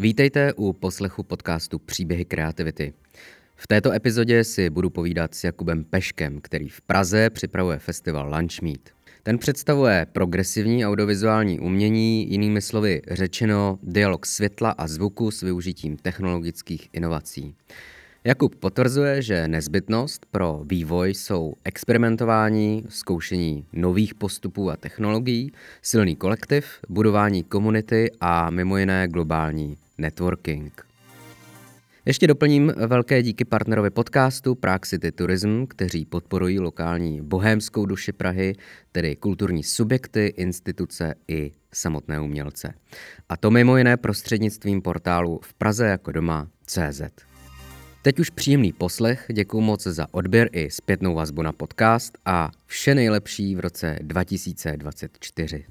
Vítejte u poslechu podcastu Příběhy kreativity. V této epizodě si budu povídat s Jakubem Peškem, který v Praze připravuje festival Lunch Meet. Ten představuje progresivní audiovizuální umění, jinými slovy řečeno dialog světla a zvuku s využitím technologických inovací. Jakub potvrzuje, že nezbytnost pro vývoj jsou experimentování, zkoušení nových postupů a technologií, silný kolektiv, budování komunity a mimo jiné globální networking. Ještě doplním velké díky partnerovi podcastu Prague City Tourism, kteří podporují lokální bohémskou duši Prahy, tedy kulturní subjekty, instituce i samotné umělce. A to mimo jiné prostřednictvím portálu v Praze jako doma CZ. Teď už příjemný poslech, děkuji moc za odběr i zpětnou vazbu na podcast a vše nejlepší v roce 2024.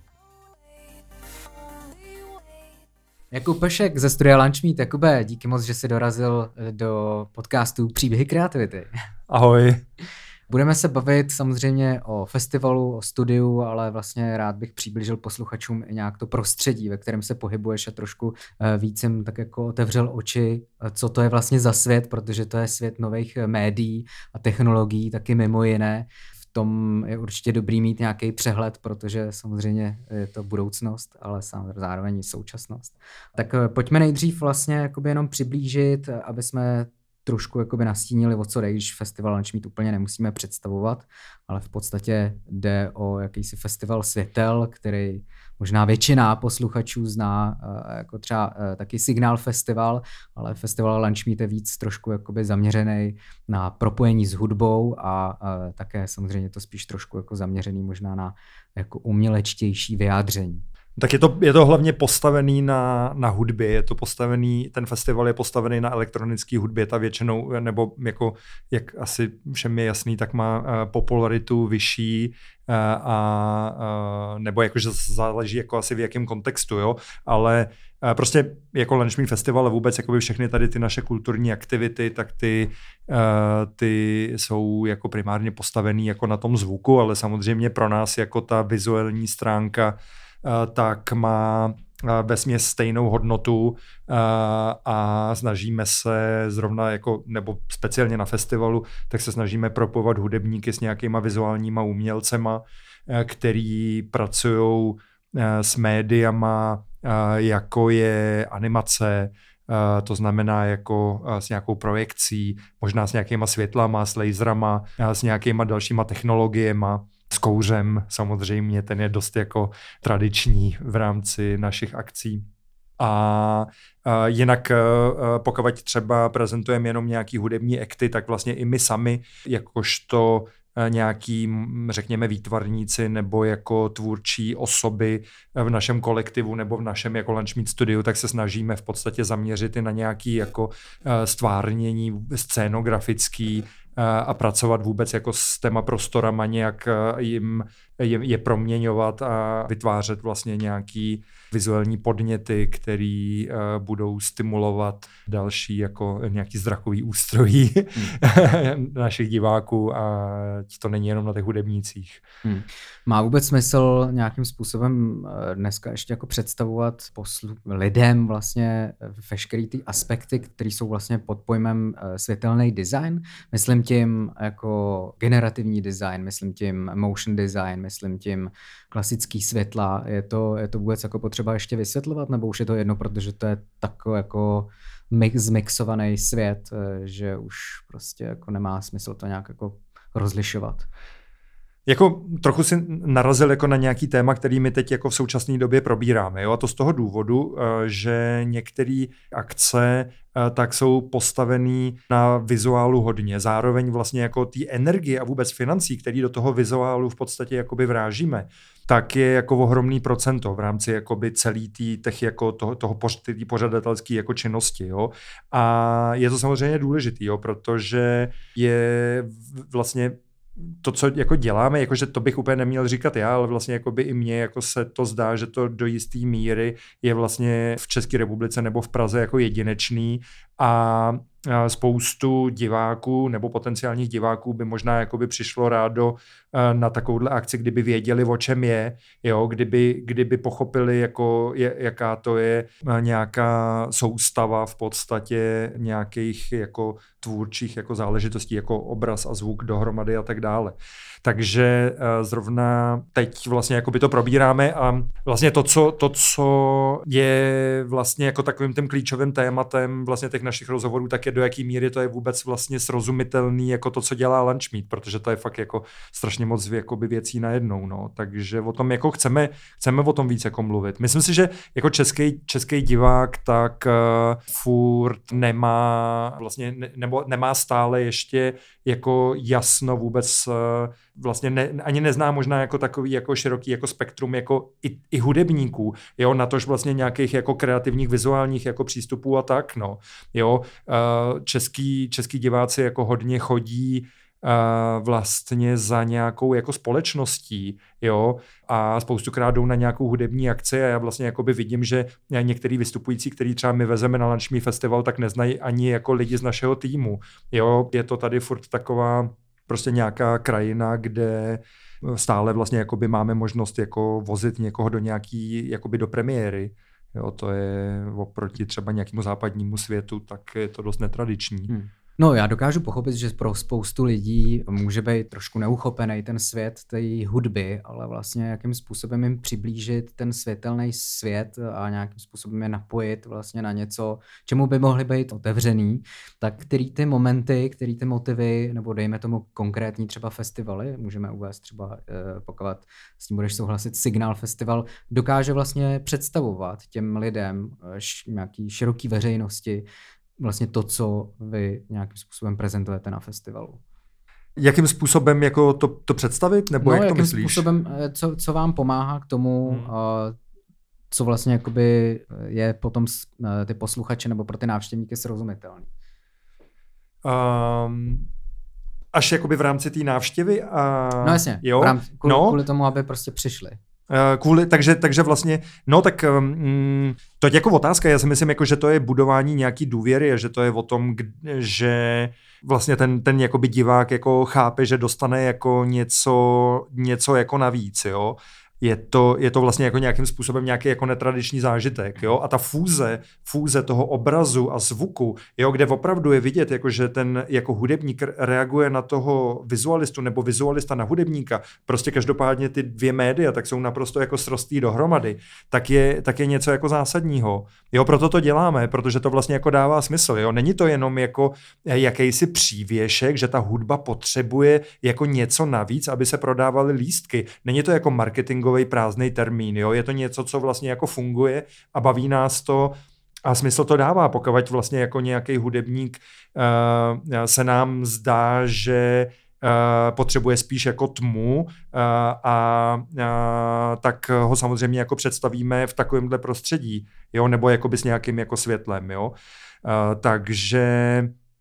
Jakub Pešek ze studia Lunch Meet. Jakube, díky moc, že jsi dorazil do podcastu Příběhy kreativity. Ahoj. Budeme se bavit samozřejmě o festivalu, o studiu, ale vlastně rád bych přiblížil posluchačům i nějak to prostředí, ve kterém se pohybuješ a trošku eh, víc jim tak jako otevřel oči, eh, co to je vlastně za svět, protože to je svět nových eh, médií a technologií, taky mimo jiné tom je určitě dobrý mít nějaký přehled, protože samozřejmě je to budoucnost, ale zároveň i současnost. Tak pojďme nejdřív vlastně jenom přiblížit, aby jsme trošku jakoby nastínili, o co jde, když festival Lunch Meet úplně nemusíme představovat, ale v podstatě jde o jakýsi festival světel, který možná většina posluchačů zná eh, jako třeba eh, taky Signál Festival, ale festival Lunch Meet je víc trošku jakoby zaměřený na propojení s hudbou a také samozřejmě to spíš trošku jako zaměřený možná na jako umělečtější vyjádření. Tak je to, je to hlavně postavený na, na hudbě, je to postavený, ten festival je postavený na elektronické hudbě, ta většinou, nebo jako, jak asi všem je jasný, tak má uh, popularitu vyšší uh, a uh, nebo jakože záleží jako asi v jakém kontextu, jo, ale prostě jako Lunch Festival a vůbec jakoby všechny tady ty naše kulturní aktivity, tak ty, uh, ty jsou jako primárně postavený jako na tom zvuku, ale samozřejmě pro nás jako ta vizuální stránka tak má eh, ve stejnou hodnotu eh, a snažíme se zrovna jako, nebo speciálně na festivalu, tak se snažíme propovat hudebníky s nějakýma vizuálníma umělcema, který pracují s médiama, jako je animace, to znamená jako s nějakou projekcí, možná s nějakýma světlama, s laserama, s nějakýma dalšíma technologiemi s kouřem samozřejmě, ten je dost jako tradiční v rámci našich akcí. A, jinak, pokud třeba prezentujeme jenom nějaký hudební akty, tak vlastně i my sami, jakožto nějaký, řekněme, výtvarníci nebo jako tvůrčí osoby v našem kolektivu nebo v našem jako Lunch Meet studiu, tak se snažíme v podstatě zaměřit i na nějaký jako stvárnění scénografický, a pracovat vůbec jako s téma prostorama, nějak jim je, je proměňovat a vytvářet vlastně nějaký vizuální podněty, které uh, budou stimulovat další jako nějaký zrakový ústrojí hmm. našich diváků a to není jenom na těch hudebnících. Hmm. Má vůbec smysl nějakým způsobem eh, dneska ještě jako představovat poslu- lidem vlastně veškeré ty aspekty, které jsou vlastně pod pojmem eh, světelný design? Myslím tím jako generativní design, myslím tím motion design, myslím tím klasický světla. Je to, je to vůbec jako potřeba ještě vysvětlovat, nebo už je to jedno, protože to je takový jako mix, zmixovaný svět, eh, že už prostě jako nemá smysl to nějak jako rozlišovat. Jako trochu si narazil jako na nějaký téma, který my teď jako v současné době probíráme. Jo? A to z toho důvodu, eh, že některé akce eh, tak jsou postavený na vizuálu hodně. Zároveň vlastně jako té energie a vůbec financí, které do toho vizuálu v podstatě jakoby vrážíme, tak je jako ohromný procento v rámci jakoby celý tý, těch jako toho, toho pořadatelské jako činnosti. Jo? A je to samozřejmě důležitý, jo? protože je vlastně to, co jako děláme, jakože to bych úplně neměl říkat já, ale vlastně jako by i mně jako se to zdá, že to do jisté míry je vlastně v České republice nebo v Praze jako jedinečný a spoustu diváků nebo potenciálních diváků by možná jakoby přišlo rádo na takovouhle akci, kdyby věděli, o čem je, jo, kdyby, kdyby pochopili, jako je, jaká to je nějaká soustava v podstatě nějakých jako tvůrčích jako záležitostí, jako obraz a zvuk dohromady a tak dále. Takže uh, zrovna teď vlastně jako by to probíráme a vlastně to co, to, co je vlastně jako takovým tím klíčovým tématem vlastně těch našich rozhovorů, tak je do jaký míry to je vůbec vlastně srozumitelný jako to, co dělá Lunchmeet, protože to je fakt jako strašně moc jakoby věcí najednou, no. Takže o tom jako chceme, chceme o tom víc jako mluvit. Myslím si, že jako český, český divák tak uh, furt nemá vlastně, ne, nebo nemá stále ještě jako jasno vůbec uh, vlastně ne, ani nezná možná jako takový jako široký jako spektrum jako i, i hudebníků, jo, na tož vlastně nějakých jako kreativních vizuálních jako přístupů a tak, no, jo, uh, český, český diváci jako hodně chodí uh, vlastně za nějakou jako společností, jo, a spoustukrát jdou na nějakou hudební akci a já vlastně jakoby vidím, že některý vystupující, který třeba my vezeme na Lunch Festival, tak neznají ani jako lidi z našeho týmu, jo, je to tady furt taková prostě nějaká krajina, kde stále vlastně jakoby máme možnost jako vozit někoho do nějaký, jakoby do premiéry. Jo, to je oproti třeba nějakému západnímu světu, tak je to dost netradiční. Hmm. No, já dokážu pochopit, že pro spoustu lidí může být trošku neuchopený ten svět té hudby, ale vlastně jakým způsobem jim přiblížit ten světelný svět a nějakým způsobem je napojit vlastně na něco, čemu by mohli být otevřený, tak který ty momenty, který ty motivy, nebo dejme tomu konkrétní třeba festivaly, můžeme uvést třeba, eh, pokud s tím budeš souhlasit, Signál Festival, dokáže vlastně představovat těm lidem, eh, nějaký široký veřejnosti, vlastně to, co vy nějakým způsobem prezentujete na festivalu. Jakým způsobem jako to, to představit, nebo no, jak to jakým myslíš? způsobem, eh, co, co vám pomáhá k tomu, hmm. uh, co vlastně jakoby je potom ty posluchače nebo pro ty návštěvníky srozumitelný? Um, až jakoby v rámci té návštěvy? A... No jasně, jo? V rámci, kvůli, no. kvůli tomu, aby prostě přišli. Eh, kvůli, takže, takže vlastně, no tak um, to je jako otázka, já si myslím, jako, že to je budování nějaký důvěry, že to je o tom, že vlastně ten, ten divák jako chápe, že dostane jako něco, něco jako navíc, jo je to, je to vlastně jako nějakým způsobem nějaký jako netradiční zážitek, jo, a ta fúze, fúze toho obrazu a zvuku, jo, kde opravdu je vidět, jako že ten jako hudebník reaguje na toho vizualistu nebo vizualista na hudebníka, prostě každopádně ty dvě média, tak jsou naprosto jako srostý dohromady, tak je, tak je něco jako zásadního, jo, proto to děláme, protože to vlastně jako dává smysl, jo, není to jenom jako jakýsi přívěšek, že ta hudba potřebuje jako něco navíc, aby se prodávaly lístky, není to jako marketing marketingový prázdný termín. Jo? Je to něco, co vlastně jako funguje a baví nás to a smysl to dává, pokud vlastně jako nějaký hudebník uh, se nám zdá, že Uh, potřebuje spíš jako tmu uh, a uh, tak ho samozřejmě jako představíme v takovémhle prostředí, jo, nebo jakoby s nějakým jako světlem, jo. Takže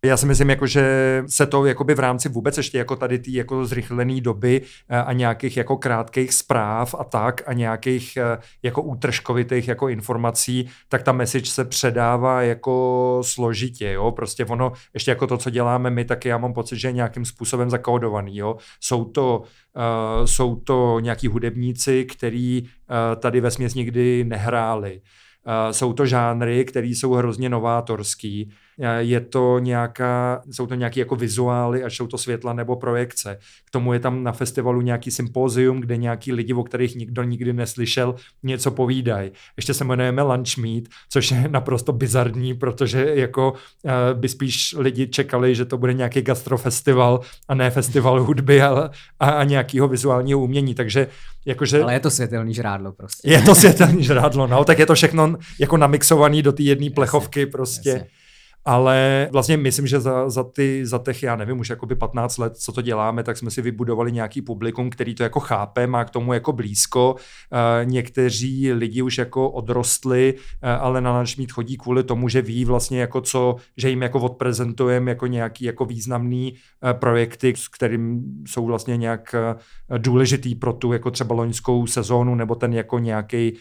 já si myslím, jako, že se to jakoby v rámci vůbec ještě jako tady ty jako zrychlené doby eh, a nějakých jako krátkých zpráv a tak a nějakých eh, jako útržkovitých jako informací, tak ta message se předává jako složitě, jo, prostě ono, ještě jako to, co děláme my, tak já mám pocit, že je nějakým způsobem zakódovaný, jo, jsou to, uh, jsou to nějaký hudebníci, který uh, tady ve směs nikdy nehráli, uh, jsou to žánry, které jsou hrozně novátorský, je to nějaká, jsou to nějaké jako vizuály, až jsou to světla nebo projekce. K tomu je tam na festivalu nějaký sympózium, kde nějaký lidi, o kterých nikdo nikdy neslyšel, něco povídají. Ještě se jmenujeme Lunch Meet, což je naprosto bizarní, protože jako uh, by spíš lidi čekali, že to bude nějaký gastrofestival a ne festival hudby a, a, a nějakého vizuálního umění. Takže jakože... Ale je to světelný žrádlo prostě. Je to světelný žrádlo, no, tak je to všechno jako namixovaný do té jedné plechovky prostě. Jasně ale vlastně myslím, že za, za, ty, za těch, já nevím, už jakoby 15 let, co to děláme, tak jsme si vybudovali nějaký publikum, který to jako chápe, má k tomu jako blízko. Uh, někteří lidi už jako odrostli, uh, ale na náš mít chodí kvůli tomu, že ví vlastně jako co, že jim jako odprezentujeme jako nějaký jako významný uh, projekty, s kterým jsou vlastně nějak důležitý pro tu jako třeba loňskou sezónu nebo ten jako nějaký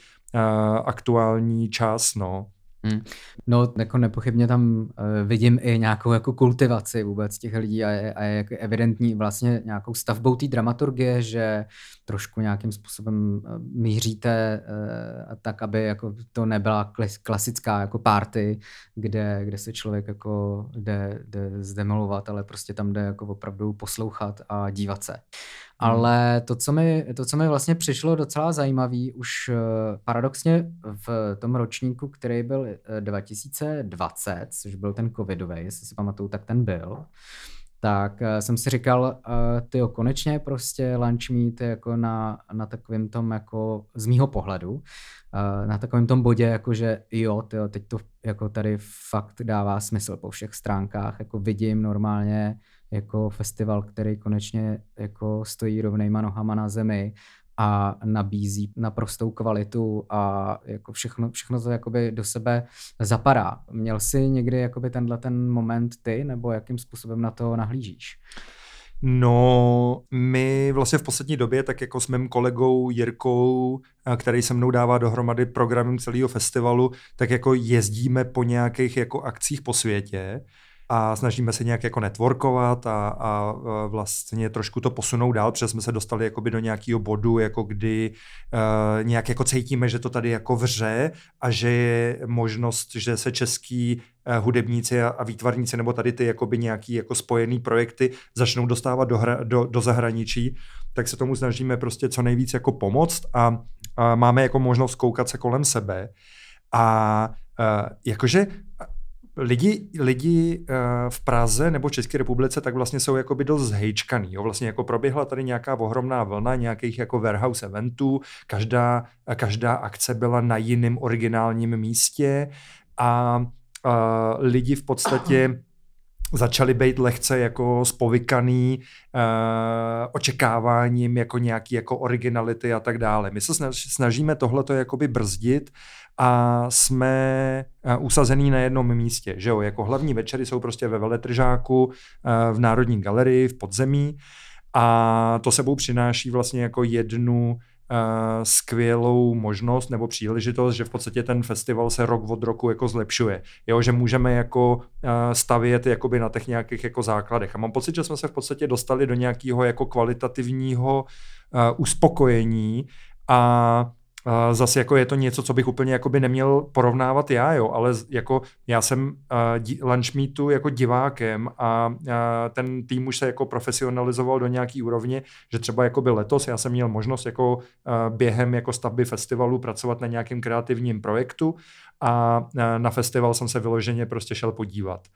aktuální čas, no. Hmm. No, jako nepochybně tam uh, vidím i nějakou jako kultivaci vůbec těch lidí a je, a je jako evidentní vlastně nějakou stavbou té dramaturgie, že trošku nějakým způsobem uh, míříte uh, tak, aby jako to nebyla klasická jako party, kde, kde se člověk jako jde, jde zdemolovat, ale prostě tam jde jako opravdu poslouchat a dívat se. Hmm. Ale to co, mi, to, co mi vlastně přišlo docela zajímavý, už uh, paradoxně v tom ročníku, který byl 2020, eh, což byl ten covidový, jestli si pamatuju, tak ten byl, tak uh, jsem si říkal, ty konečně prostě lunch meet jako na, na takovém tom jako z mýho pohledu, na takovém tom bodě, jako že jo, tyjo, teď to jako tady fakt dává smysl po všech stránkách, jako vidím normálně jako festival, který konečně jako stojí rovnejma nohama na zemi a nabízí naprostou kvalitu a jako všechno, všechno to jakoby do sebe zapadá. Měl jsi někdy jakoby tenhle ten moment ty, nebo jakým způsobem na to nahlížíš? No, my vlastně v poslední době, tak jako s mým kolegou Jirkou, který se mnou dává dohromady programem celého festivalu, tak jako jezdíme po nějakých jako akcích po světě a snažíme se nějak jako networkovat a, a vlastně trošku to posunout dál, protože jsme se dostali jakoby do nějakého bodu, jako kdy uh, nějak jako cítíme, že to tady jako vře a že je možnost, že se český uh, hudebníci a, a výtvarníci nebo tady ty jakoby nějaký jako spojený projekty začnou dostávat do, hra, do, do zahraničí, tak se tomu snažíme prostě co nejvíc jako pomoct a, a máme jako možnost koukat se kolem sebe a uh, jakože lidi, lidi uh, v Praze nebo České republice tak vlastně jsou jakoby dost zhejčkaný. Jo? Vlastně jako proběhla tady nějaká ohromná vlna nějakých jako warehouse eventů, každá, každá akce byla na jiném originálním místě a uh, lidi v podstatě začali být lehce jako spovykaný uh, očekáváním jako nějaký jako originality a tak dále. My se snažíme tohleto jakoby brzdit a jsme uh, usazený na jednom místě, že jo, jako hlavní večery jsou prostě ve Veletržáku, uh, v Národní galerii, v podzemí a to sebou přináší vlastně jako jednu uh, skvělou možnost nebo příležitost, že v podstatě ten festival se rok od roku jako zlepšuje. Jo, že můžeme jako stavět jakoby na těch nějakých jako základech. A mám pocit, že jsme se v podstatě dostali do nějakého jako kvalitativního uspokojení a Zase jako je to něco, co bych úplně jakoby neměl porovnávat já, jo, ale jako já jsem uh, lunch meetu jako divákem a uh, ten tým už se jako profesionalizoval do nějaký úrovně, že třeba jakoby letos já jsem měl možnost jako uh, během jako stavby festivalu pracovat na nějakém kreativním projektu a uh, na festival jsem se vyloženě prostě šel podívat.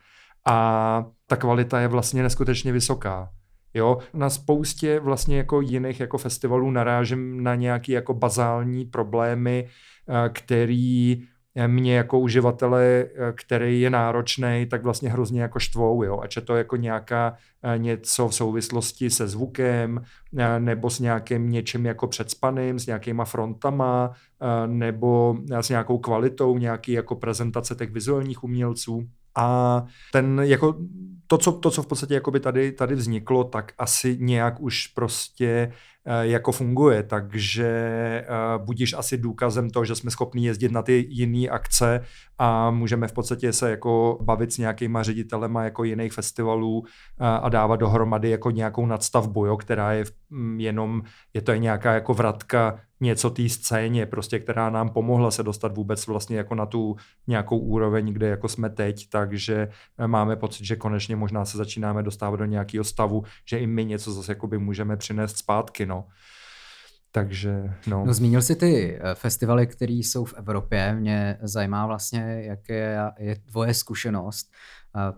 A ta kvalita je vlastně neskutečně vysoká. Jo, na spoustě vlastně jako jiných jako festivalů narážím na nějaké jako bazální problémy, eh, který mě jako uživatele, eh, který je náročný, tak vlastně hrozně jako štvou, jo. Ať je to jako nějaká eh, něco v souvislosti se zvukem, nebo s nějakým něčím jako předspaným, s nějakýma frontama, nebo s nějakou kvalitou nějaký jako prezentace těch vizuálních umělců. A ten jako to, co, to, co v podstatě jakoby tady, tady vzniklo, tak asi nějak už prostě uh, jako funguje, takže uh, budíš asi důkazem toho, že jsme schopni jezdit na ty jiné akce a můžeme v podstatě se jako bavit s nějakýma ředitelema jako jiných festivalů uh, a dávat dohromady jako nějakou nadstavbu, jo, která je mm, jenom, je to je nějaká jako vratka něco té scéně, prostě, která nám pomohla se dostat vůbec vlastně jako na tu nějakou úroveň, kde jako jsme teď, takže eh, máme pocit, že konečně možná se začínáme dostávat do nějakého stavu, že i my něco zase jakoby můžeme přinést zpátky, no. Takže, no. no. Zmínil jsi ty eh, festivaly, které jsou v Evropě. Mě zajímá vlastně, jak je, je tvoje zkušenost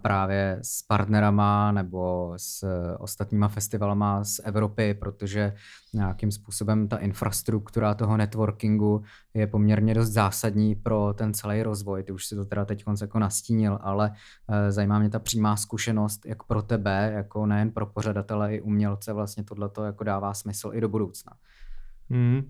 právě s partnerama nebo s ostatníma festivalama z Evropy, protože nějakým způsobem ta infrastruktura toho networkingu je poměrně dost zásadní pro ten celý rozvoj. Ty už si to teda teď jako nastínil, ale zajímá mě ta přímá zkušenost, jak pro tebe, jako nejen pro pořadatele i umělce, vlastně tohleto jako dává smysl i do budoucna. Hmm.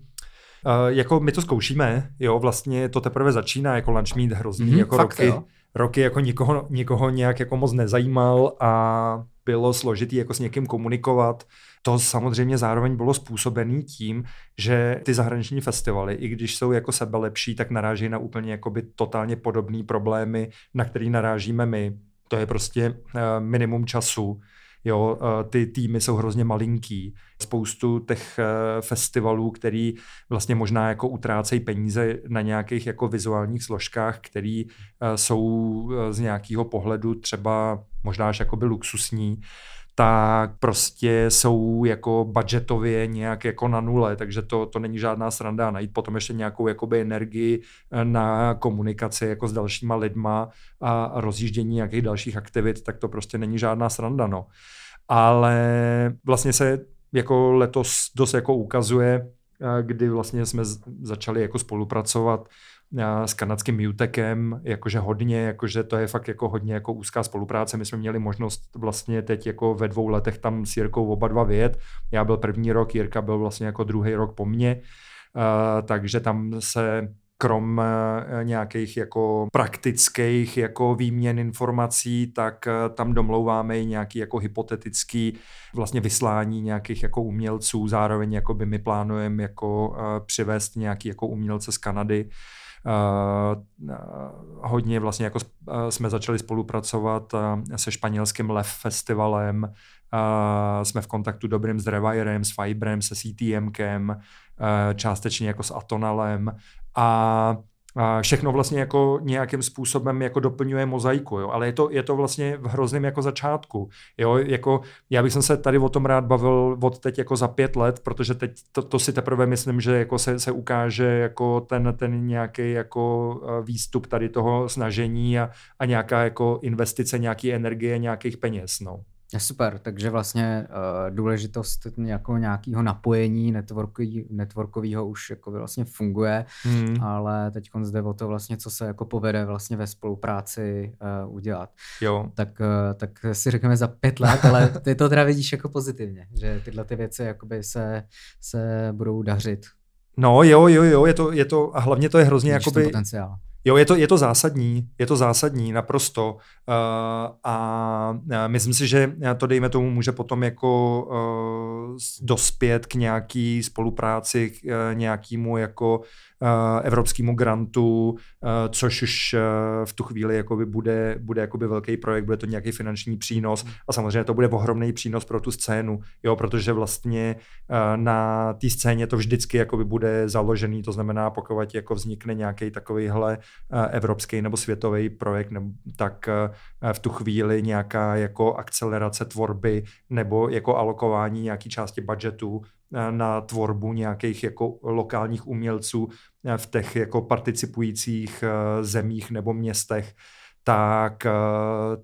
jako my to zkoušíme, jo, vlastně to teprve začíná, jako lunch meet hrozný, Mhm, jako fakt roky, jo. roky jako nikoho, nikoho nějak jako moc nezajímal a bylo složitý jako s někým komunikovat. To samozřejmě zároveň bylo způsobený tím, že ty zahraniční festivaly, i když jsou jako sebe lepší, tak naráží na úplně jakoby totálně podobné problémy, na který narážíme my. To je prostě uh, minimum času. Jo, uh, ty týmy jsou hrozně malinký. Spoustu těch uh, festivalů, který vlastně možná jako utrácejí peníze na nějakých jako vizuálních složkách, který uh, jsou z nějakého pohledu třeba možná až jakoby luxusní, tak prostě jsou jako budgetově nějak jako na nule, takže to, to není žádná sranda. Najít potom ještě nějakou jakoby energii eh, na komunikaci jako s dalšíma lidma a rozjíždění nějakých dalších aktivit, tak to prostě není žádná sranda, no. Ale vlastně se jako letos dost jako ukazuje, kdy vlastně jsme začali jako spolupracovat s kanadským Mutekem, jakože hodně, jakože to je fakt jako hodně jako úzká spolupráce. My jsme měli možnost vlastně teď jako ve dvou letech tam s Jirkou oba dva vyjet. Já byl první rok, Jirka byl vlastně jako druhý rok po mně, uh, takže tam se krom uh, nějakých jako praktických jako výměn informací, tak uh, tam domlouváme i nějaký jako hypotetický vlastně vyslání nějakých jako umělců, zároveň jako by my plánujeme jako uh, přivést nějaký jako umělce z Kanady, Uh, uh, hodně vlastně jako uh, jsme začali spolupracovat se španělským LEF festivalem, jsme v kontaktu dobrým s Rewirem, s Fibrem, se CTMkem, částečně jako s Atonalem a a všechno vlastně jako nějakým způsobem jako doplňuje mozaiku, jo? ale je to, je to vlastně v hrozném jako začátku. Jo? Jako, já bych se tady o tom rád bavil od teď jako za pět let, protože teď to, to si teprve myslím, že jako se, se ukáže jako ten, ten nějaký jako eh, výstup tady toho snažení a, a nějaká jako investice, nějaký energie, nějakých peněz. No. Super, takže vlastně uh, důležitost jako nějakého napojení networkový, networkového už jako vlastně funguje, Hmm. ale teď zde o to vlastně, co se jako povede vlastně ve spolupráci uh, udělat. Jo. Tak, uh, tak si řekneme za pět let, ale ty to teda vidíš jako pozitivně, že tyhle ty věci jakoby se, se budou dařit. No jo, jo, jo, je to, je to, a hlavně to je hrozně jakoby, potenciál. Jo, je to, je to zásadní, je to zásadní, naprosto. Uh, a uh, myslím si, že to dejme tomu může potom jako uh, dospět k nějaký spolupráci, k uh, nějakému jako evropskému grantu, uh, což už uh, v tu chvíli jakoby bude, bude jakoby velký projekt, bude to nějaký finanční přínos a samozřejmě to bude ohromný přínos pro tu scénu, jo, protože vlastně na té scéně to vždycky jakoby bude založený, to znamená, pokud jako vznikne nějaký takovýhle evropský nebo světový projekt, nebo, tak v tu chvíli nějaká jako akcelerace tvorby nebo jako alokování nějaký části budgetu na tvorbu nějakých jako lokálních umělců v těch jako participujících zemích nebo městech, tak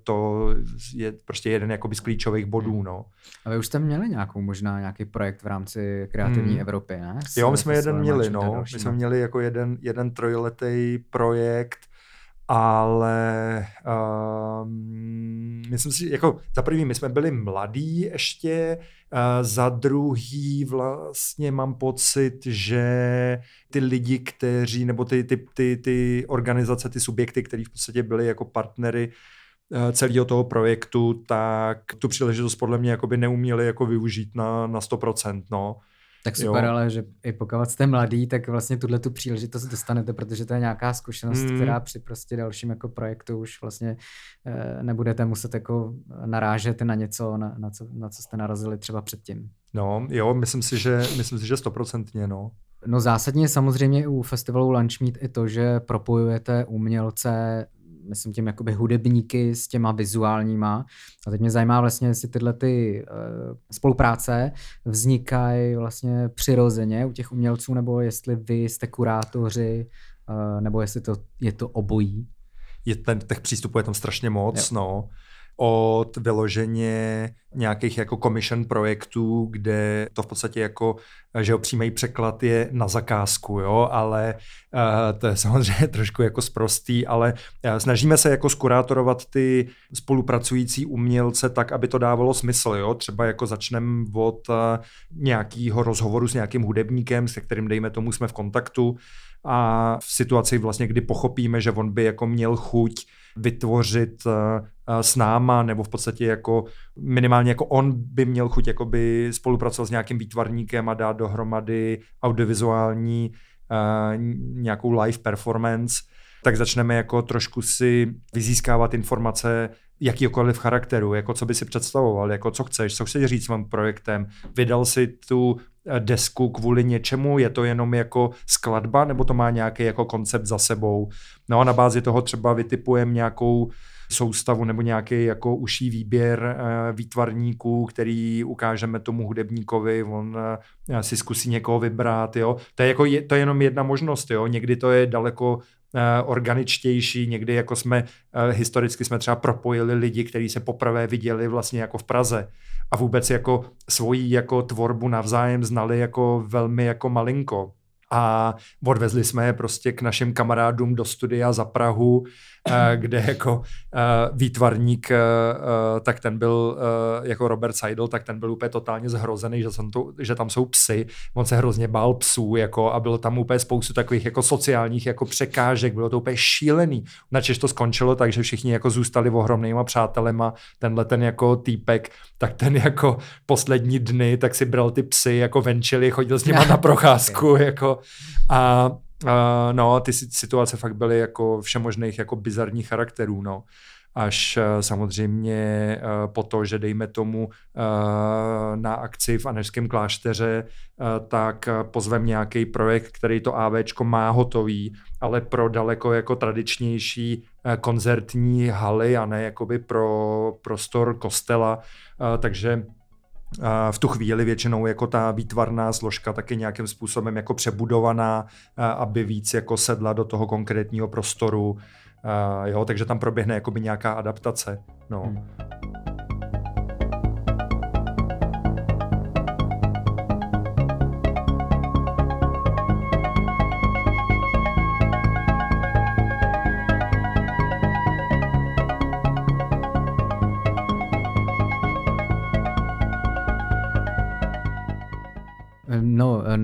to je prostě jeden jakoby z klíčových bodů, no. A vy už jste měli nějakou možná nějaký projekt v rámci kreativní hmm. Evropy, ne? S jo, my jsme jeden měli, no. My jsme měli jako jeden, jeden trojletý projekt, ale um, myslím si, jako za prvý my jsme byli mladí ještě, uh, za druhý vlastně mám pocit, že ty lidi, kteří, nebo ty, ty, ty, ty organizace, ty subjekty, které v podstatě byly jako partnery uh, celého toho projektu, tak tu příležitost podle mě neuměli jako využít na, na 100%, no. Tak super, Jo. ale že i pokud jste mladý, tak vlastně tuhle tu příležitost dostanete, protože to je nějaká zkušenost, Mm. která při prostě dalším jako projektu už vlastně eh, nebudete muset jako narážet na něco, na, na, co, na co jste narazili třeba předtím. No, jo, myslím si, že, myslím si, že stoprocentně, no. No zásadně samozřejmě u festivalu Lunchmeet i to, že propojujete umělce, myslím tím jakoby hudebníky s těma vizuálníma. A teď mě zajímá vlastně, jestli tyhle ty uh, spolupráce vznikají vlastně přirozeně u těch umělců, nebo jestli vy jste kurátoři, uh, nebo jestli to je to obojí. je ten, těch přístupů je tam strašně moc, Jo. no. Od vyloženě nějakých jako commission projektů, kde to v podstatě jako, že ho přímý překlad je na zakázku, jo, ale uh, to je samozřejmě trošku jako sprostý, ale uh, snažíme se jako skurátorovat ty spolupracující umělce tak, aby to dávalo smysl, jo, třeba jako začneme od uh, nějakého rozhovoru s nějakým hudebníkem, se kterým dejme tomu jsme v kontaktu a v situaci vlastně, kdy pochopíme, že on by jako měl chuť vytvořit s náma, nebo v podstatě jako minimálně jako on by měl chuť jakoby spolupracovat s nějakým výtvarníkem a dát dohromady audiovizuální uh, nějakou live performance, tak začneme jako trošku si vyzískávat informace jakýkoliv charakteru, jako co by si představoval, jako co chceš, co chceš říct svým projektem, vydal si tu eh, desku kvůli něčemu, je to jenom jako skladba, nebo to má nějaký jako koncept za sebou. No a na bázi toho třeba vytipujeme nějakou soustavu nebo nějaký jako uší výběr eh, výtvarníků, který ukážeme tomu hudebníkovi, on eh, si zkusí někoho vybrat, jo. To je, jako, to je jenom jedna možnost, jo. Někdy to je daleko eh, organičtější, někdy jako jsme, historicky jsme třeba propojili lidi, kteří se poprvé viděli vlastně jako v Praze a vůbec jako svoji jako tvorbu navzájem znali jako velmi jako malinko. A odvezli jsme je prostě k našim kamarádům do studia za Prahu, eh, kde jako eh, výtvarník, eh, tak ten byl jako Robert Seidel, tak ten byl úplně totálně zhrozený, že, jsem to, že tam jsou psy. On se hrozně bál psů jako, a bylo tam úplně spoustu takových jako sociálních jako překážek, bylo to úplně šílený. Načež to skončilo, takže všichni jako zůstali ohromnýma přátelema. Tenhle ten jako týpek, tak ten jako poslední dny, tak si bral ty psy jako venčili, chodil s nima na procházku jako a Uh, no, ty situace fakt byly jako všemožných jako bizarních charakterů, no. Až uh, samozřejmě uh, po to, že dejme tomu na akci v Anežském klášteře, tak pozvem nějaký projekt, který to AVčko má hotový, ale pro daleko jako tradičnější koncertní haly a ne jakoby pro prostor kostela, takže v tu chvíli většinou jako ta výtvarná složka taky nějakým způsobem jako přebudovaná, aby víc jako sedla do toho konkrétního prostoru, jo, takže tam proběhne jakoby nějaká adaptace. No. Hmm.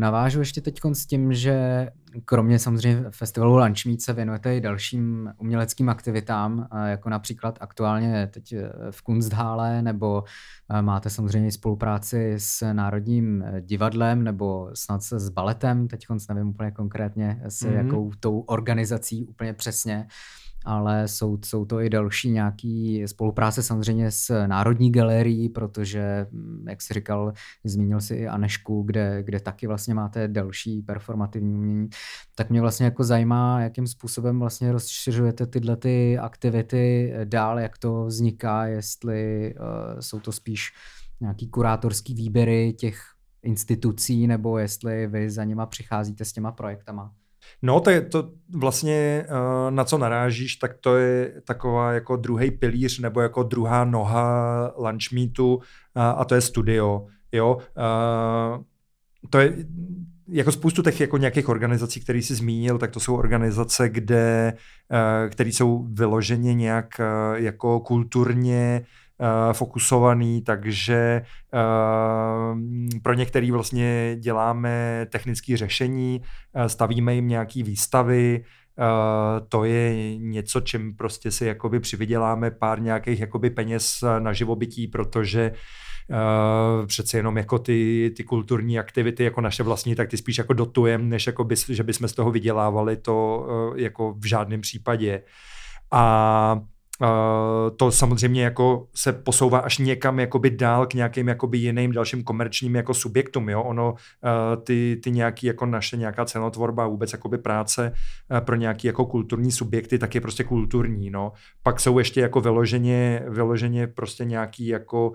Navážu ještě teď s tím, že kromě samozřejmě festivalu Lunchmeet se věnujete i dalším uměleckým aktivitám, jako například aktuálně teď v Kunsthále, nebo máte samozřejmě spolupráci s Národním divadlem, nebo snad se s baletem, teď nevím úplně konkrétně s mm-hmm. jakou tou organizací úplně přesně ale jsou, jsou to i další nějaký spolupráce samozřejmě s Národní galerií, protože, mm, jak jsi říkal, zmínil si i Anešku, kde, kde taky vlastně máte další performativní umění, tak mě vlastně jako zajímá, jakým způsobem vlastně rozšiřujete tyhle ty aktivity dál, jak to vzniká, jestli uh, jsou to spíš nějaký kurátorský výběry těch institucí, nebo jestli vy za nima přicházíte s těma projektama. No, to je to vlastně, eh, na co narážíš, tak to je taková jako druhý pilíř nebo jako druhá noha lunch meetu a to je studio. Jo, eh, to je jako spoustu těch jako nějakých organizací, které jsi zmínil, tak to jsou organizace, kde, eh, které jsou vyloženě nějak jako kulturně fokusovaný, takže uh, pro některý vlastně děláme technické řešení, uh, stavíme jim nějaké výstavy, to je něco, čím prostě si jakoby přivyděláme pár nějakých jakoby peněz na živobytí, protože uh, přece jenom jako ty, ty kulturní aktivity jako naše vlastní, tak ty spíš jako dotujem, než jako by, že bychom z toho vydělávali to uh, jako v žádném případě. A Uh, to samozřejmě jako se posouvá až někam jakoby dál k nějakým jakoby jiným dalším komerčním jako subjektům, jo, ono uh, ty, ty nějaký jako naše nějaká cenotvorba vůbec jakoby práce uh, pro nějaký jako kulturní subjekty, tak je prostě kulturní, no. Pak jsou ještě jako vyloženě, vyloženě prostě nějaký jako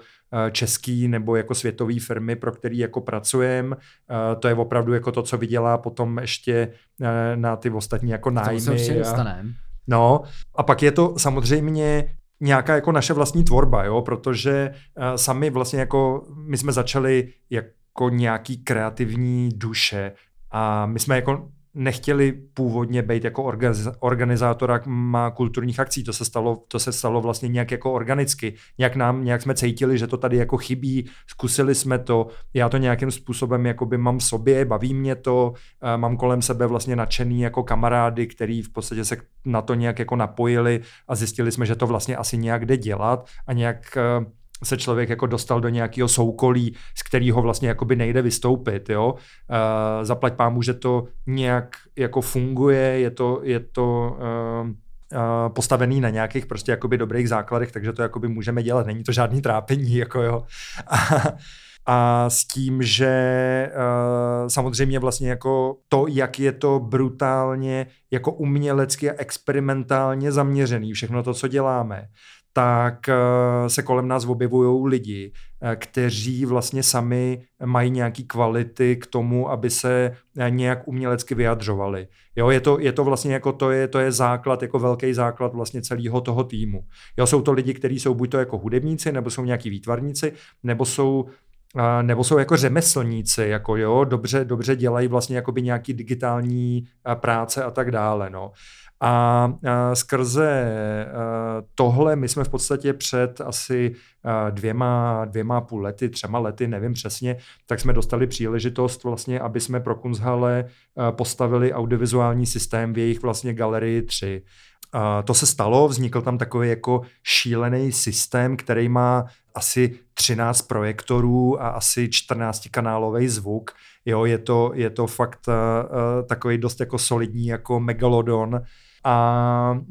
český nebo jako světový firmy, pro který jako pracujeme. To je opravdu jako to, co vydělá potom ještě na ty ostatní jako nájmy. To se určitě dostaneme. No a pak je to samozřejmě nějaká jako naše vlastní tvorba, jo, protože uh, sami vlastně jako my jsme začali jako nějaký kreativní duše a my jsme jako nechtěli původně být jako organizátora má kulturních akcí. To se stalo, to se stalo vlastně nějak jako organicky. Nějak nám, nějak jsme cítili, že to tady jako chybí, zkusili jsme to, já to nějakým způsobem jakoby mám v sobě, baví mě to, mám kolem sebe vlastně nadšený jako kamarády, který v podstatě se na to nějak jako napojili a zjistili jsme, že to vlastně asi nějak jde dělat a nějak se člověk jako dostal do nějakého soukolí, z kterého vlastně jakoby nejde vystoupit, jo. Uh, zaplať pámu, že to nějak jako funguje, je to, je to uh, postavený na nějakých prostě jakoby dobrých základech, takže to jakoby můžeme dělat, není to žádný trápení, jako jo. a s tím, že uh, samozřejmě vlastně jako to, jak je to brutálně jako umělecky a experimentálně zaměřený, všechno to, co děláme, tak eh, se kolem nás objevují lidi, eh, kteří vlastně sami mají nějaké kvality k tomu, aby se eh, nějak umělecky vyjadřovali. Jo, je to, je to vlastně jako to je, to je základ, jako velký základ vlastně celého toho týmu. Jo, jsou to lidi, kteří jsou buď to jako hudebníci, nebo jsou nějaký výtvarníci, nebo jsou nebo jsou jako řemeslníci, jako jo, dobře, dobře dělají vlastně jakoby nějaký digitální práce a tak dále, no. A, skrze a tohle my jsme v podstatě před asi dvěma, dvěma půl lety, třema lety, nevím přesně, tak jsme dostali příležitost vlastně, aby jsme pro Kunzhale postavili audiovizuální systém v jejich vlastně galerii 3. A to se stalo, vznikl tam takový jako šílený systém, který má asi 13 projektorů a asi 14 kanálový zvuk. Jo, je to, je to fakt uh, takový dost jako solidní jako megalodon a,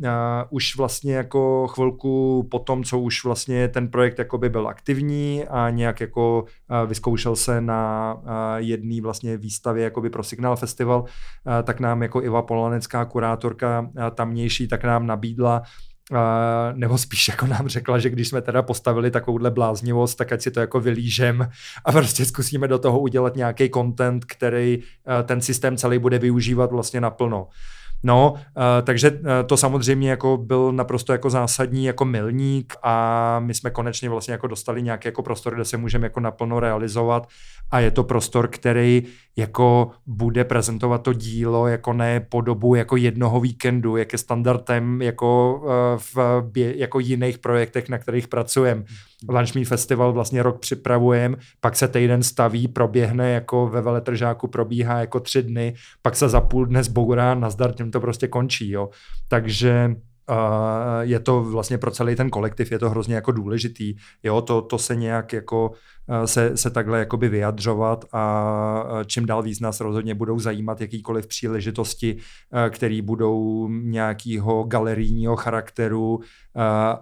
a už vlastně jako chvilku po tom, co už vlastně ten projekt jakoby byl aktivní a nějak jako vyzkoušel se na jedné vlastně výstavě jakoby pro Signal Festival, tak nám jako Iva Polanecká, kurátorka tamnější, tak nám nabídla nebo spíš jako nám řekla, že když jsme teda postavili takovouhle bláznivost, tak ať si to jako vylížem a prostě zkusíme do toho udělat nějaký content, který ten systém celý bude využívat vlastně naplno. No, uh, takže uh, to samozřejmě jako byl naprosto jako zásadní jako milník a my jsme konečně vlastně jako dostali nějaký jako prostor, kde se můžeme jako naplno realizovat a je to prostor, který jako bude prezentovat to dílo jako ne po dobu jako jednoho víkendu, jak je standardem jako uh, v jako jiných projektech, na kterých pracujeme. Lunch Meet Festival vlastně rok připravujeme, pak se týden staví, proběhne jako ve veletržáku, probíhá jako tři dny, pak se za půl dne zbourá, nazdar, to prostě končí, jo. Takže je to vlastně pro celý ten kolektiv je to hrozně jako důležitý, jo, to, to se nějak jako se, se takhle jakoby vyjadřovat a čím dál víc nás rozhodně budou zajímat jakýkoliv příležitosti, které budou nějakého galerijního charakteru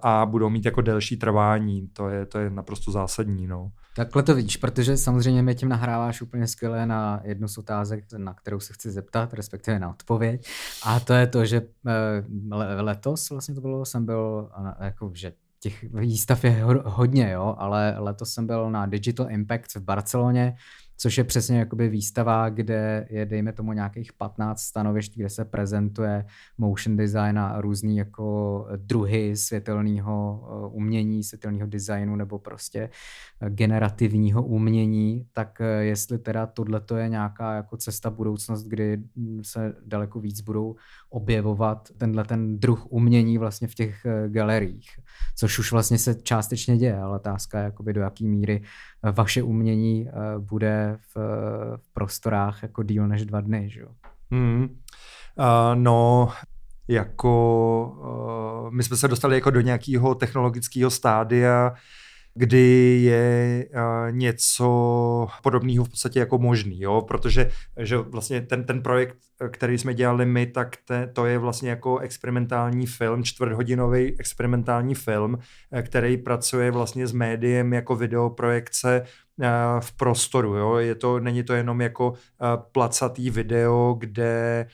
a budou mít jako delší trvání. To je, to je naprosto zásadní. No. Takhle to vidíš, protože samozřejmě mě tím nahráváš úplně skvěle na jednu z otázek, na kterou se chci zeptat, respektive na odpověď. A to je to, že eh, letos vlastně to bylo, jsem byl, jako, že těch výstav je hodně, jo, ale letos jsem byl na Digital Impact v Barceloně, což je přesně jakoby výstava, kde je, dejme tomu, nějakých 15 stanovišť, kde se prezentuje motion design a různý jako druhy světelného eh, umění, světelného designu nebo prostě eh, generativního umění, tak eh, jestli teda tohle to je nějaká jako cesta budoucnost, kdy se daleko víc budou objevovat tenhle ten druh umění vlastně v těch galeriích, což už vlastně se částečně děje, ale otázka je jakoby do jaký míry vaše umění bude v, v prostorách jako díl než dva dny, že jo? Hmm. Uh, no, jako uh, my jsme se dostali jako do nějakého technologického stádia, kdy je něco podobného v podstatě jako možný, jo? protože že vlastně ten, ten projekt, který jsme dělali my, tak te, to je vlastně jako experimentální film, čtvrthodinový experimentální film, který pracuje vlastně s médiem jako videoprojekce v prostoru. Jo? Je to, není to jenom jako placatý video, kde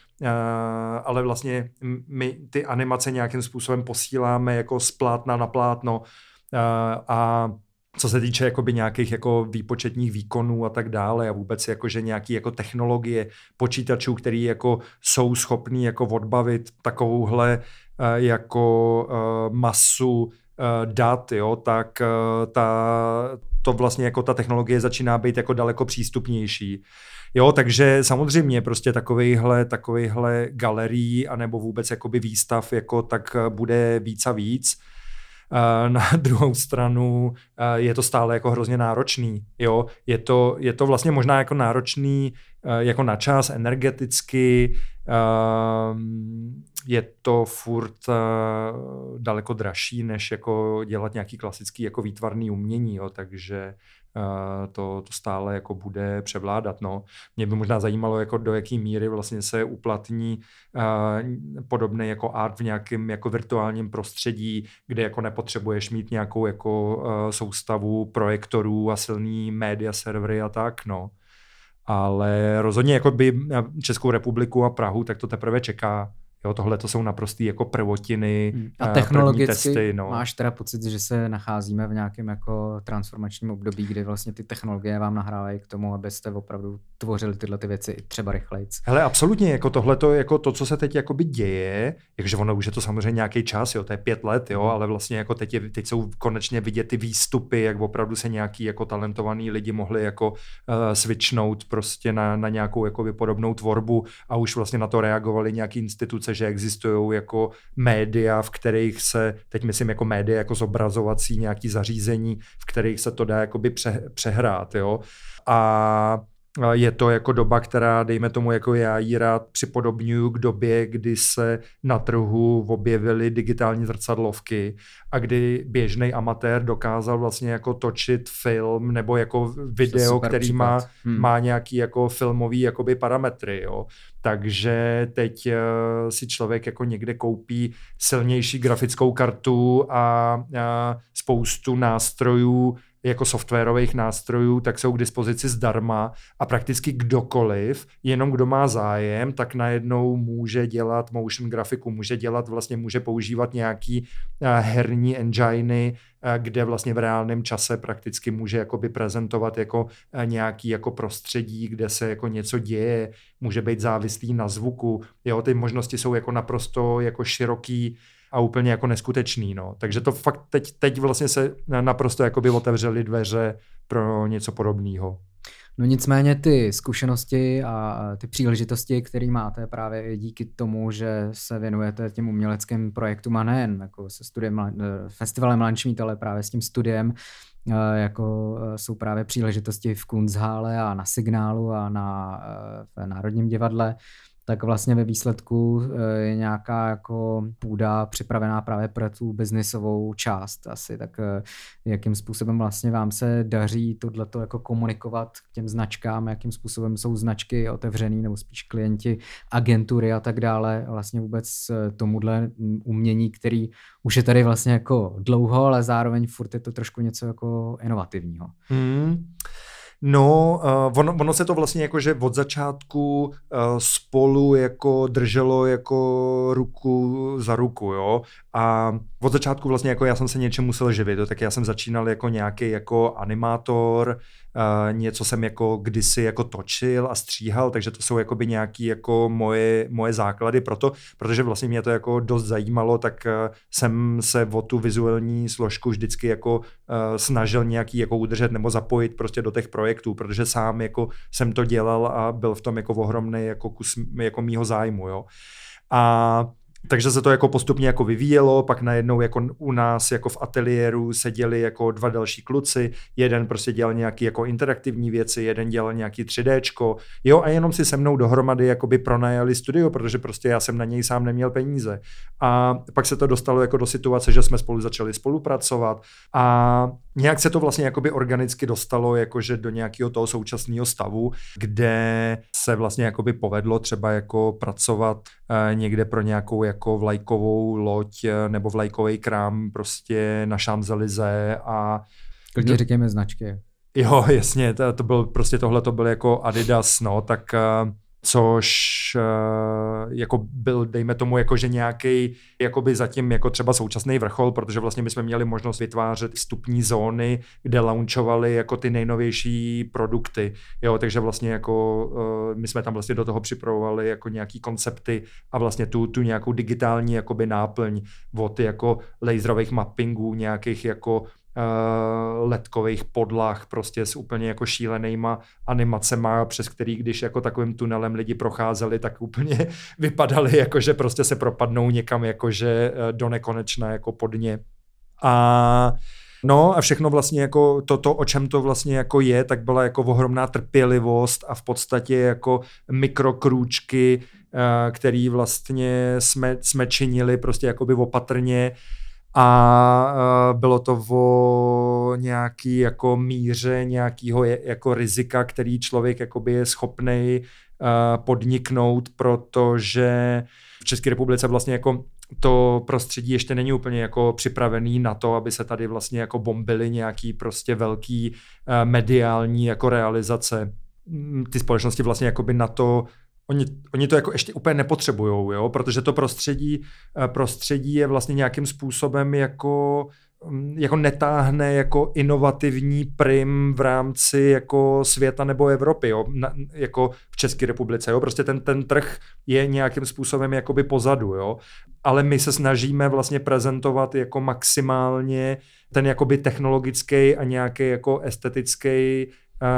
ale vlastně my ty animace nějakým způsobem posíláme jako z plátna na plátno a co se týče jakoby nějakých jako výpočetních výkonů a tak dále a vůbec jako, že nějaký jako technologie počítačů, který jako jsou schopní jako odbavit takovouhle jako masu dat, jo, tak ta, to vlastně jako ta technologie začíná být jako daleko přístupnější. Jo, takže samozřejmě prostě takovejhle, takovejhle galerii anebo vůbec jakoby výstav jako tak bude víc a víc. Na druhou stranu je to stále jako hrozně náročný. Jo? Je, to, je to vlastně možná jako náročný jako na čas, energeticky, je to furt daleko dražší, než jako dělat nějaký klasický jako výtvarný umění, jo? takže to, to stále jako bude převládat. No. Mě by možná zajímalo, jako do jaké míry vlastně se uplatní uh, podobný jako art v nějakém jako virtuálním prostředí, kde jako nepotřebuješ mít nějakou jako uh, soustavu projektorů a silný média servery a tak, no. Ale rozhodně jako by Českou republiku a Prahu, tak to teprve čeká. Jo, tohle to jsou naprostý jako prvotiny, hmm. a technologicky testy, no. máš teda pocit, že se nacházíme v nějakém jako transformačním období, kdy vlastně ty technologie vám nahrávají k tomu, abyste opravdu tvořili tyhle ty věci třeba rychleji. Hele, absolutně, jako tohle to, jako to, co se teď jakoby děje, jakože ono už je to samozřejmě nějaký čas, jo, to je pět let, jo, hmm. ale vlastně jako teď, je, teď jsou konečně vidět ty výstupy, jak opravdu se nějaký jako talentovaný lidi mohli jako uh, switchnout prostě na, na nějakou jako podobnou tvorbu a už vlastně na to reagovali nějaký instituce, že existují jako média, v kterých se, teď myslím jako média, jako zobrazovací nějaký zařízení, v kterých se to dá jakoby pře, přehrát, jo. A je to jako doba, která, dejme tomu, jako já ji rád připodobňuju k době, kdy se na trhu objevily digitální zrcadlovky a kdy běžný amatér dokázal vlastně jako točit film nebo jako video, který má, hmm. má nějaký jako filmový jakoby parametry, jo. Takže teď uh, si člověk jako někde koupí silnější grafickou kartu a uh, spoustu nástrojů, jako softwarových nástrojů, tak jsou k dispozici zdarma a prakticky kdokoliv, jenom kdo má zájem, tak najednou může dělat motion grafiku, může dělat, vlastně může používat nějaký eh, herní enginy, eh, kde vlastně v reálném čase prakticky může jakoby prezentovat jako eh, nějaký jako prostředí, kde se jako něco děje, může být závislý na zvuku. Jo, ty možnosti jsou jako naprosto jako široký a úplně jako neskutečný. No. Takže to fakt teď, teď vlastně se naprosto jako by otevřely dveře pro něco podobného. No nicméně ty zkušenosti a ty příležitosti, které máte právě díky tomu, že se věnujete těm uměleckým projektům a nejen jako se studiem, eh, festivalem Lunchmeet, ale právě s tím studiem, eh, jako eh, jsou právě příležitosti v Kunsthále a na Signálu a na v Národním divadle, tak vlastně ve výsledku eh, je nějaká jako půda připravená právě pro tu biznisovou část asi, tak eh, jakým způsobem vlastně vám se daří tohleto jako komunikovat k těm značkám, jakým způsobem jsou značky otevřený nebo spíš klienti, agentury a tak dále, vlastně vůbec eh, tomuhle umění, který už je tady vlastně jako dlouho, ale zároveň furt je to trošku něco jako inovativního. Hmm. No, uh, ono, ono se to vlastně jako, že od začátku uh, spolu jako drželo jako ruku za ruku, jo. A od začátku vlastně jako já jsem se něčem musel živit, jo? tak já jsem začínal jako nějaký jako animátor, uh, něco jsem jako kdysi jako točil a stříhal, takže to jsou jakoby nějaký jako moje, moje základy pro to, protože vlastně mě to jako dost zajímalo, tak uh, jsem se o tu vizuální složku vždycky jako uh, snažil nějaký jako udržet nebo zapojit prostě do těch projektů, protože sám jako jsem to dělal a byl v tom jako ohromný jako kus jako mýho zájmu, jo. A takže se to jako postupně jako vyvíjelo, pak najednou jako u nás jako v ateliéru seděli jako dva další kluci, jeden prostě dělal nějaký jako interaktivní věci, jeden dělal nějaký 3Dčko, jo a jenom si se mnou dohromady jakoby pronajali studio, protože prostě já jsem na něj sám neměl peníze. A pak se to dostalo jako do situace, že jsme spolu začali spolupracovat a nějak se to vlastně jakoby organicky dostalo jakože do nějakého toho současného stavu, kde se vlastně jakoby povedlo třeba jako pracovat eh, někde pro nějakou jako vlajkovou loď eh, nebo vlajkový krám prostě na Champs-Élysées a... Klidně říkáme značky. Jo, jasně, to, to byl prostě tohle to byl jako Adidas, no, tak uh, což uh, jako byl, dejme tomu, jako že nějaký jakoby zatím jako třeba současný vrchol, protože vlastně my jsme měli možnost vytvářet vstupní zóny, kde launchovali jako ty nejnovější produkty, jo, takže vlastně jako uh, my jsme tam vlastně do toho připravovali jako nějaký koncepty a vlastně tu, tu nějakou digitální jakoby náplň od jako laserových mappingů, nějakých jako uh, letkových podlah prostě s úplně jako šílenýma animacema, přes který, když jako takovým tunelem lidi procházeli, tak úplně vypadali jako, že prostě se propadnou někam jakože uh, do nekonečna jako pod ně. A No a všechno vlastně jako toto, o čem to vlastně jako je, tak byla jako ohromná trpělivost a v podstatě jako mikrokrůčky, uh, který vlastně jsme, jsme činili prostě jakoby opatrně a bylo to o nějaký jako míře nějakého jako rizika, který člověk jakoby je schopný podniknout, protože v České republice vlastně jako to prostředí ještě není úplně jako připravený na to, aby se tady vlastně jako bombily nějaký prostě velký mediální jako realizace. Ty společnosti vlastně jakoby na to Oni, oni to jako ještě úplně nepotřebujou, jo? protože to prostředí, eh, prostředí je vlastně nějakým způsobem jako mm, jako netáhne jako inovativní prim v rámci jako světa nebo Evropy, jo? Na, jako v České republice. Jo? Prostě ten, ten trh je nějakým způsobem jakoby pozadu, jo? ale my se snažíme vlastně prezentovat jako maximálně ten jakoby technologický a nějaký jako estetický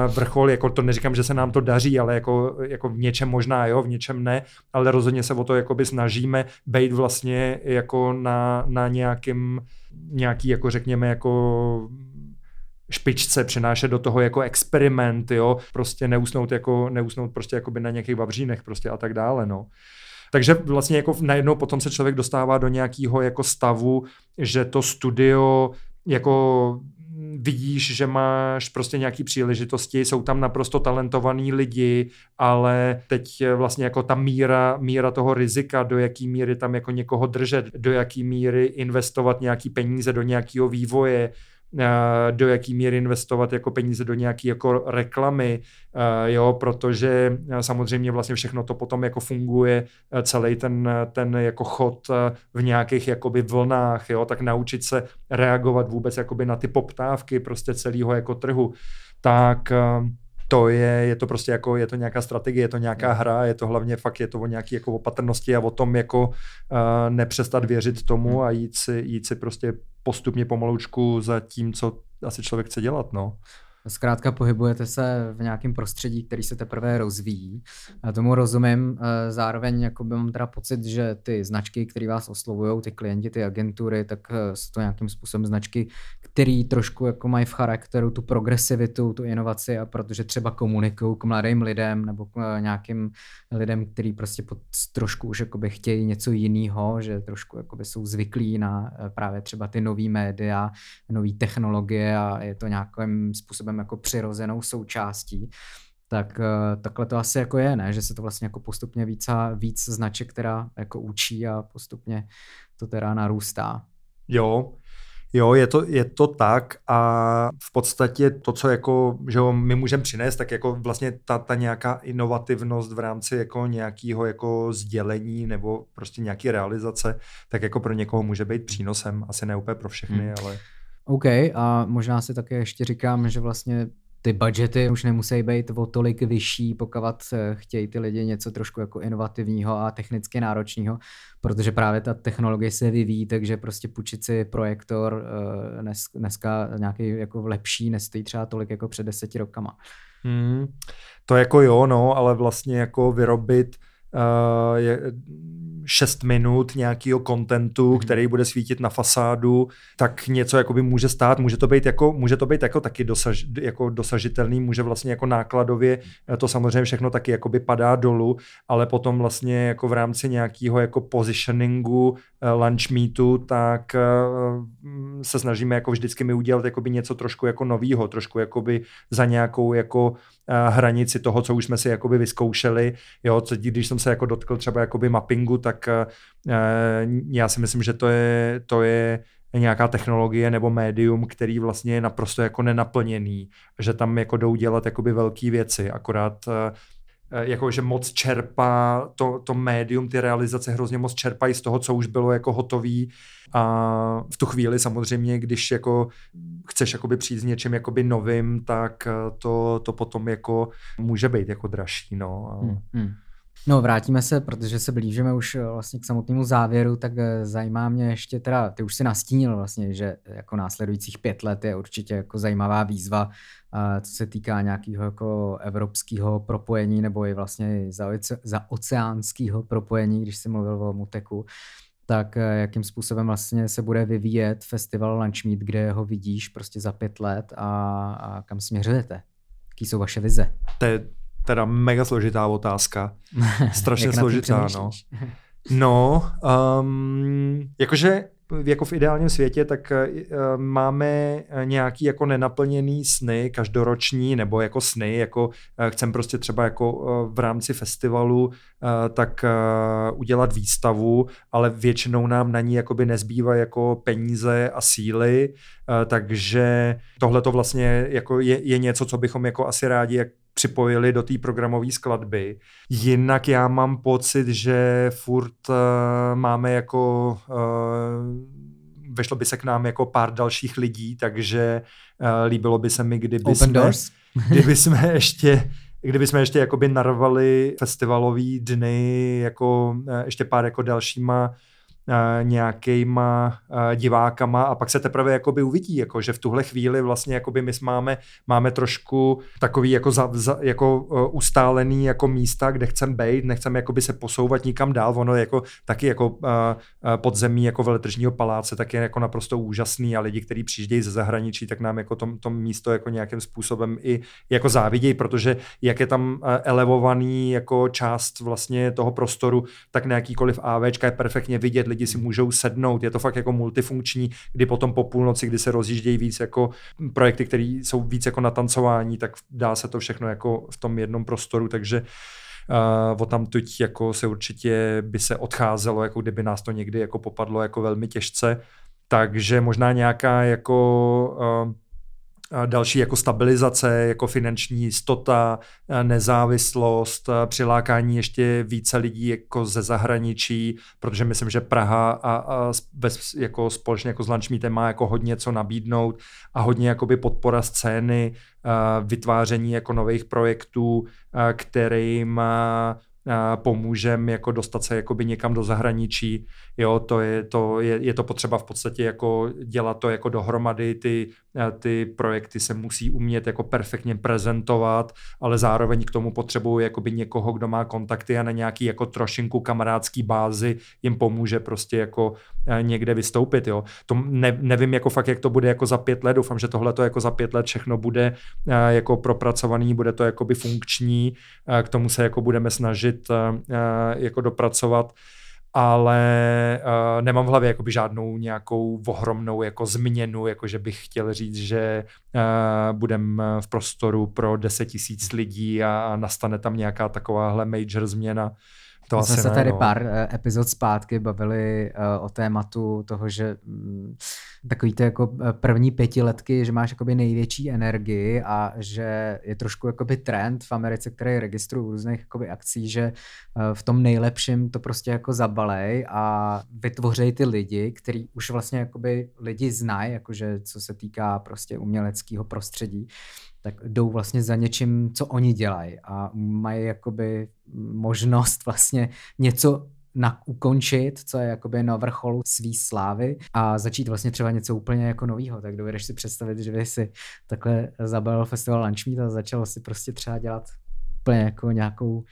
vrchol, jako to neříkám, že se nám to daří, ale jako, jako v něčem možná jo, v něčem ne, ale rozhodně se o to jakoby snažíme být vlastně jako na, na nějakým, nějaký jako řekněme jako špičce, přenášet do toho jako experiment, jo, prostě neusnout jako, neusnout prostě jakoby na nějakých vavřínech prostě a tak dále, no. Takže vlastně jako najednou potom se člověk dostává do nějakého jako stavu, že to studio jako vidíš, že máš prostě nějaký příležitosti, jsou tam naprosto talentovaní lidi, ale teď vlastně jako ta míra, míra toho rizika, do jaký míry tam jako někoho držet, do jaký míry investovat nějaký peníze do nějakého vývoje, do jaký míry investovat jako peníze do nějaké jako reklamy, eh, jo, protože eh, samozřejmě vlastně všechno to potom jako funguje celý ten, ten jako chod v nějakých jakoby vlnách, jo, tak naučit se reagovat vůbec jakoby na ty poptávky prostě celého jako trhu, tak to je, je to prostě jako, je to nějaká strategie, je to nějaká hra, je to hlavně fakt, je to o nějaký jako opatrnosti a o tom jako uh, nepřestat věřit tomu a jít si, jít si prostě postupně pomalučku za tím, co asi člověk chce dělat, no. Zkrátka pohybujete se v nějakém prostředí, který se teprve rozvíjí. A tomu rozumím. Eh, zároveň jako mám teda pocit, že ty značky, které vás oslovují, ty klienti, ty agentury, tak eh, jsou to nějakým způsobem značky, které trošku jako mají v charakteru tu progresivitu, tu inovaci a protože třeba komunikují k mladým lidem nebo k eh, nějakým lidem, kteří prostě pod, trošku už jakoby chtějí něco jiného, že trošku jakoby jsou zvyklí na právě třeba ty nové média, nové technologie a je to nějakým způsobem jako přirozenou součástí, tak uh, takhle to asi jako je, ne? Že se to vlastně jako postupně víc a víc značek, která jako učí a postupně to teda narůstá. Jo, Jo, je to, je to tak a v podstatě to, co jako, že jo, my můžeme přinést, tak jako vlastně ta, ta nějaká inovativnost v rámci jako nějakého jako sdělení nebo prostě nějaký realizace, tak jako pro někoho může být přínosem, asi ne úplně pro všechny, hmm. ale... OK, a možná si také ještě říkám, že vlastně ty budgety už nemusí být o tolik vyšší, pokud chtějí ty lidi něco trošku jako inovativního a technicky náročného, protože právě ta technologie se vyvíjí, takže prostě půjčit si projektor eh, dnes, dneska nějaký jako lepší nestojí třeba tolik jako před deseti rokama. Hmm, to jako jo, no, ale vlastně jako vyrobit uh, je, 6 minut nějakého kontentu, mm. který bude svítit na fasádu, tak něco jakoby může stát, může to být jako, může to být jako taky dosaž, jako dosažitelný, může vlastně jako nákladově, eh, to samozřejmě všechno taky jakoby padá dolů, ale potom vlastně jako v rámci nějakého jako positioningu lunch meetu, tak uh, se snažíme jako vždycky mi udělat jakoby něco trošku jako novýho, trošku jakoby za nějakou jako hranici toho, co už jsme si jakoby vyzkoušeli, jo, co, když jsem se jako dotkl třeba jakoby mappingu, tak já si myslím, že to je, to je nějaká technologie nebo médium, který vlastně je naprosto jako nenaplněný, že tam jako jdou dělat jakoby velké věci, akorát jako že moc čerpá to, to médium, ty realizace hrozně moc čerpají z toho, co už bylo jako hotový a v tu chvíli samozřejmě, když jako chceš jakoby přijít s něčím jakoby novým, tak to, to potom jako může být jako dražší, no. Hmm, hmm. No, vrátíme se, protože se blížíme už eh, vlastně k samotnému závěru, tak eh, zajímá mě ještě teda, ty už si nastínil vlastně, že jako následujících pět let je určitě jako zajímavá výzva, co se týká nějakého jako evropského propojení nebo i vlastně za, za oceánského propojení, když jsi mluvil o Muteku tak eh, jakým způsobem vlastně se bude vyvíjet festival Lunchmeet, kde ho vidíš prostě za pět let a, a kam směřujete? Jaký jsou vaše vize? To je teda mega složitá otázka. Strašně složitá, no. No, um, jakože jako v ideálním světě, tak uh, máme nějaký jako nenaplněný sny každoroční, nebo jako sny, jako uh, chcem prostě třeba jako uh, v rámci festivalu uh, tak uh, udělat výstavu, ale většinou nám na ní jakoby nezbývá jako peníze a síly, uh, takže tohle to vlastně jako je, je něco, co bychom jako asi rádi jak připojili do té programové skladby. Jinak já mám pocit, že furt uh, máme jako uh, vešlo by se k nám jako pár dalších lidí, takže uh, líbilo by se mi, kdyby Open jsme, doors. kdyby jsme ještě kdyby jsme ještě jakoby narvali festivalový dny jako ještě pár jako dalšíma nějakýma divákama a pak se teprve jakoby uvidí, jako, že v tuhle chvíli vlastně jakoby my máme, máme trošku takový jako, za, za, jako uh, ustálený jako místa, kde chceme být, nechceme jakoby se posouvat nikam dál, ono jako taky jako podzemí jako veletržního paláce, tak je jako naprosto úžasný a lidi, kteří přijíždějí ze zahraničí, tak nám jako tom, tom místo jako nějakým způsobem i jako závidějí, protože jak je tam elevovaný jako část vlastně toho prostoru, tak na jakýkoliv AVčka je perfektně vidět, lidi si můžou sednout. Je to fakt jako multifunkční, kdy potom po půlnoci, kdy se rozjíždějí víc jako projekty, které jsou víc jako na tancování, tak dá se to všechno jako v tom jednom prostoru, takže uh, o tam tuď jako se určitě by se odcházelo, jako kdyby nás to někdy jako popadlo jako velmi těžce. Takže možná nějaká jako uh, další jako stabilizace, jako finanční jistota, nezávislost, přilákání ještě více lidí jako ze zahraničí, protože myslím, že Praha a, a bez, jako společně jako s Lunchmeetem má jako hodně co nabídnout a hodně jakoby podpora scény, vytváření jako nových projektů, kterým pomůžeme jako dostat se jakoby někam do zahraničí. Jo, to je, to je, je to potřeba v podstatě jako dělat to jako dohromady, ty, ty projekty se musí umět jako perfektně prezentovat, ale zároveň k tomu potřebují jakoby někoho, kdo má kontakty a na nějaký jako trošinku kamarádský bázi jim pomůže prostě jako někde vystoupit, jo. To ne, nevím jako fakt, jak to bude jako za pět let, doufám, že tohle to jako za pět let všechno bude jako propracovaný, bude to jakoby funkční, k tomu se jako budeme snažit jako dopracovat ale uh, nemám v hlavě jakoby žádnou nějakou ohromnou jako změnu, jako že bych chtěl říct, že uh, budem v prostoru pro 10 tisíc lidí a, a nastane tam nějaká takováhle major změna. To My jsme se tady no. pár uh, epizod zpátky bavili uh, o tématu toho, že um, takový to jako eh, první pětiletky, že máš jakoby největší energii a že je trošku jakoby trend v Americe, který registrují různých jakoby akcí, že uh, v tom nejlepším to prostě jako zabalej a vytvořej ty lidi, který už vlastně jakoby lidi znají, jakože co se týká prostě uměleckého prostředí, tak jdou vlastně za něčím, co oni dělají a mají jakoby možnost vlastně něco na, ukončit, co je jakoby na vrcholu svý slávy a začít vlastně třeba něco úplně jako novýho. Tak dovedeš si představit, že by si takhle zabalil festival Lunchmeet a začal si prostě třeba dělat úplně jako nějakou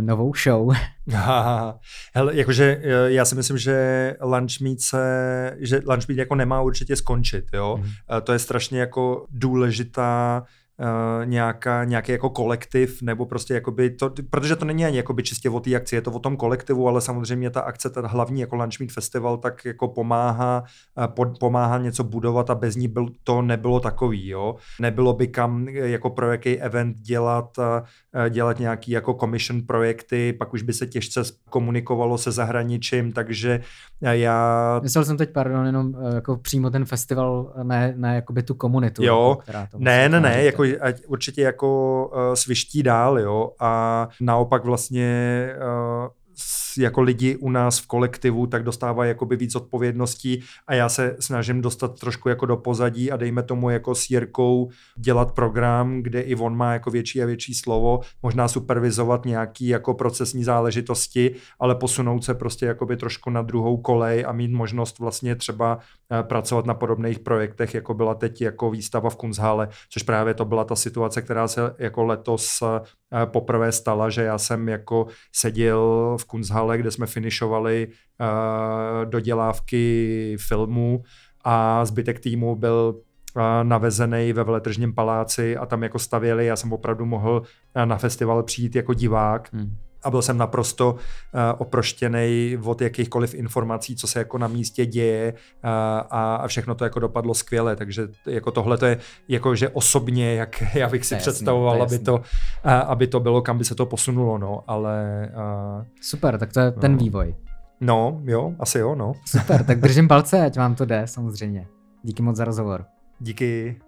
novou show. Hele, jakože eh, já si myslím, že Lunchmeet se, že Lunchmeet jako nemá určitě skončit, jo. Mm. To je strašně jako důležitá Uh, nějaká, nějaký jako kolektiv, nebo prostě jakoby to, protože to není ani jakoby čistě o té akci, je to o tom kolektivu, ale samozřejmě ta akce, ten hlavní jako Lunch Meet Festival, tak jako pomáhá, uh, pod, pomáhá něco budovat a bez ní byl, to nebylo takový, jo. Nebylo by kam jako pro jaký event dělat, uh, dělat nějaký jako commission projekty, pak už by se těžce komunikovalo se zahraničím, takže já... Myslel jsem teď, pardon, jenom jako přímo ten festival, ne, ne jakoby tu komunitu. Jo, jako, která to ne, ne, ne, jako ať určitě jako uh, sviští dál, jo, a naopak vlastně uh, jako lidi u nás v kolektivu, tak dostávají jakoby víc odpovědností a já se snažím dostat trošku jako do pozadí a dejme tomu jako s Jirkou dělat program, kde i on má jako větší a větší slovo, možná supervizovat nějaký jako procesní záležitosti, ale posunout se prostě jakoby trošku na druhou kolej a mít možnost vlastně třeba pracovat na podobných projektech, jako byla teď jako výstava v Kunzhále, což právě to byla ta situace, která se jako letos eh, poprvé stala, že já jsem jako seděl v Kunzhale, kde jsme finišovali uh, dodělávky filmu a zbytek týmu byl navezený ve veletržním paláci a tam jako stavěli, já jsem opravdu mohl na festival přijít jako divák. Hmm a byl jsem naprosto uh, oproštěný od jakýchkoliv informací, co se jako na místě děje uh, a, a všechno to jako dopadlo skvěle, takže jako tohle to je jako, že osobně, jak já bych si jasný, představoval, to aby, to, uh, aby to bylo, kam by se to posunulo, no, ale... Uh, Super, tak to je ten no. vývoj. No, jo, asi jo, no. Super, tak držím palce, ať vám to jde, samozřejmě. Díky moc za rozhovor. Díky.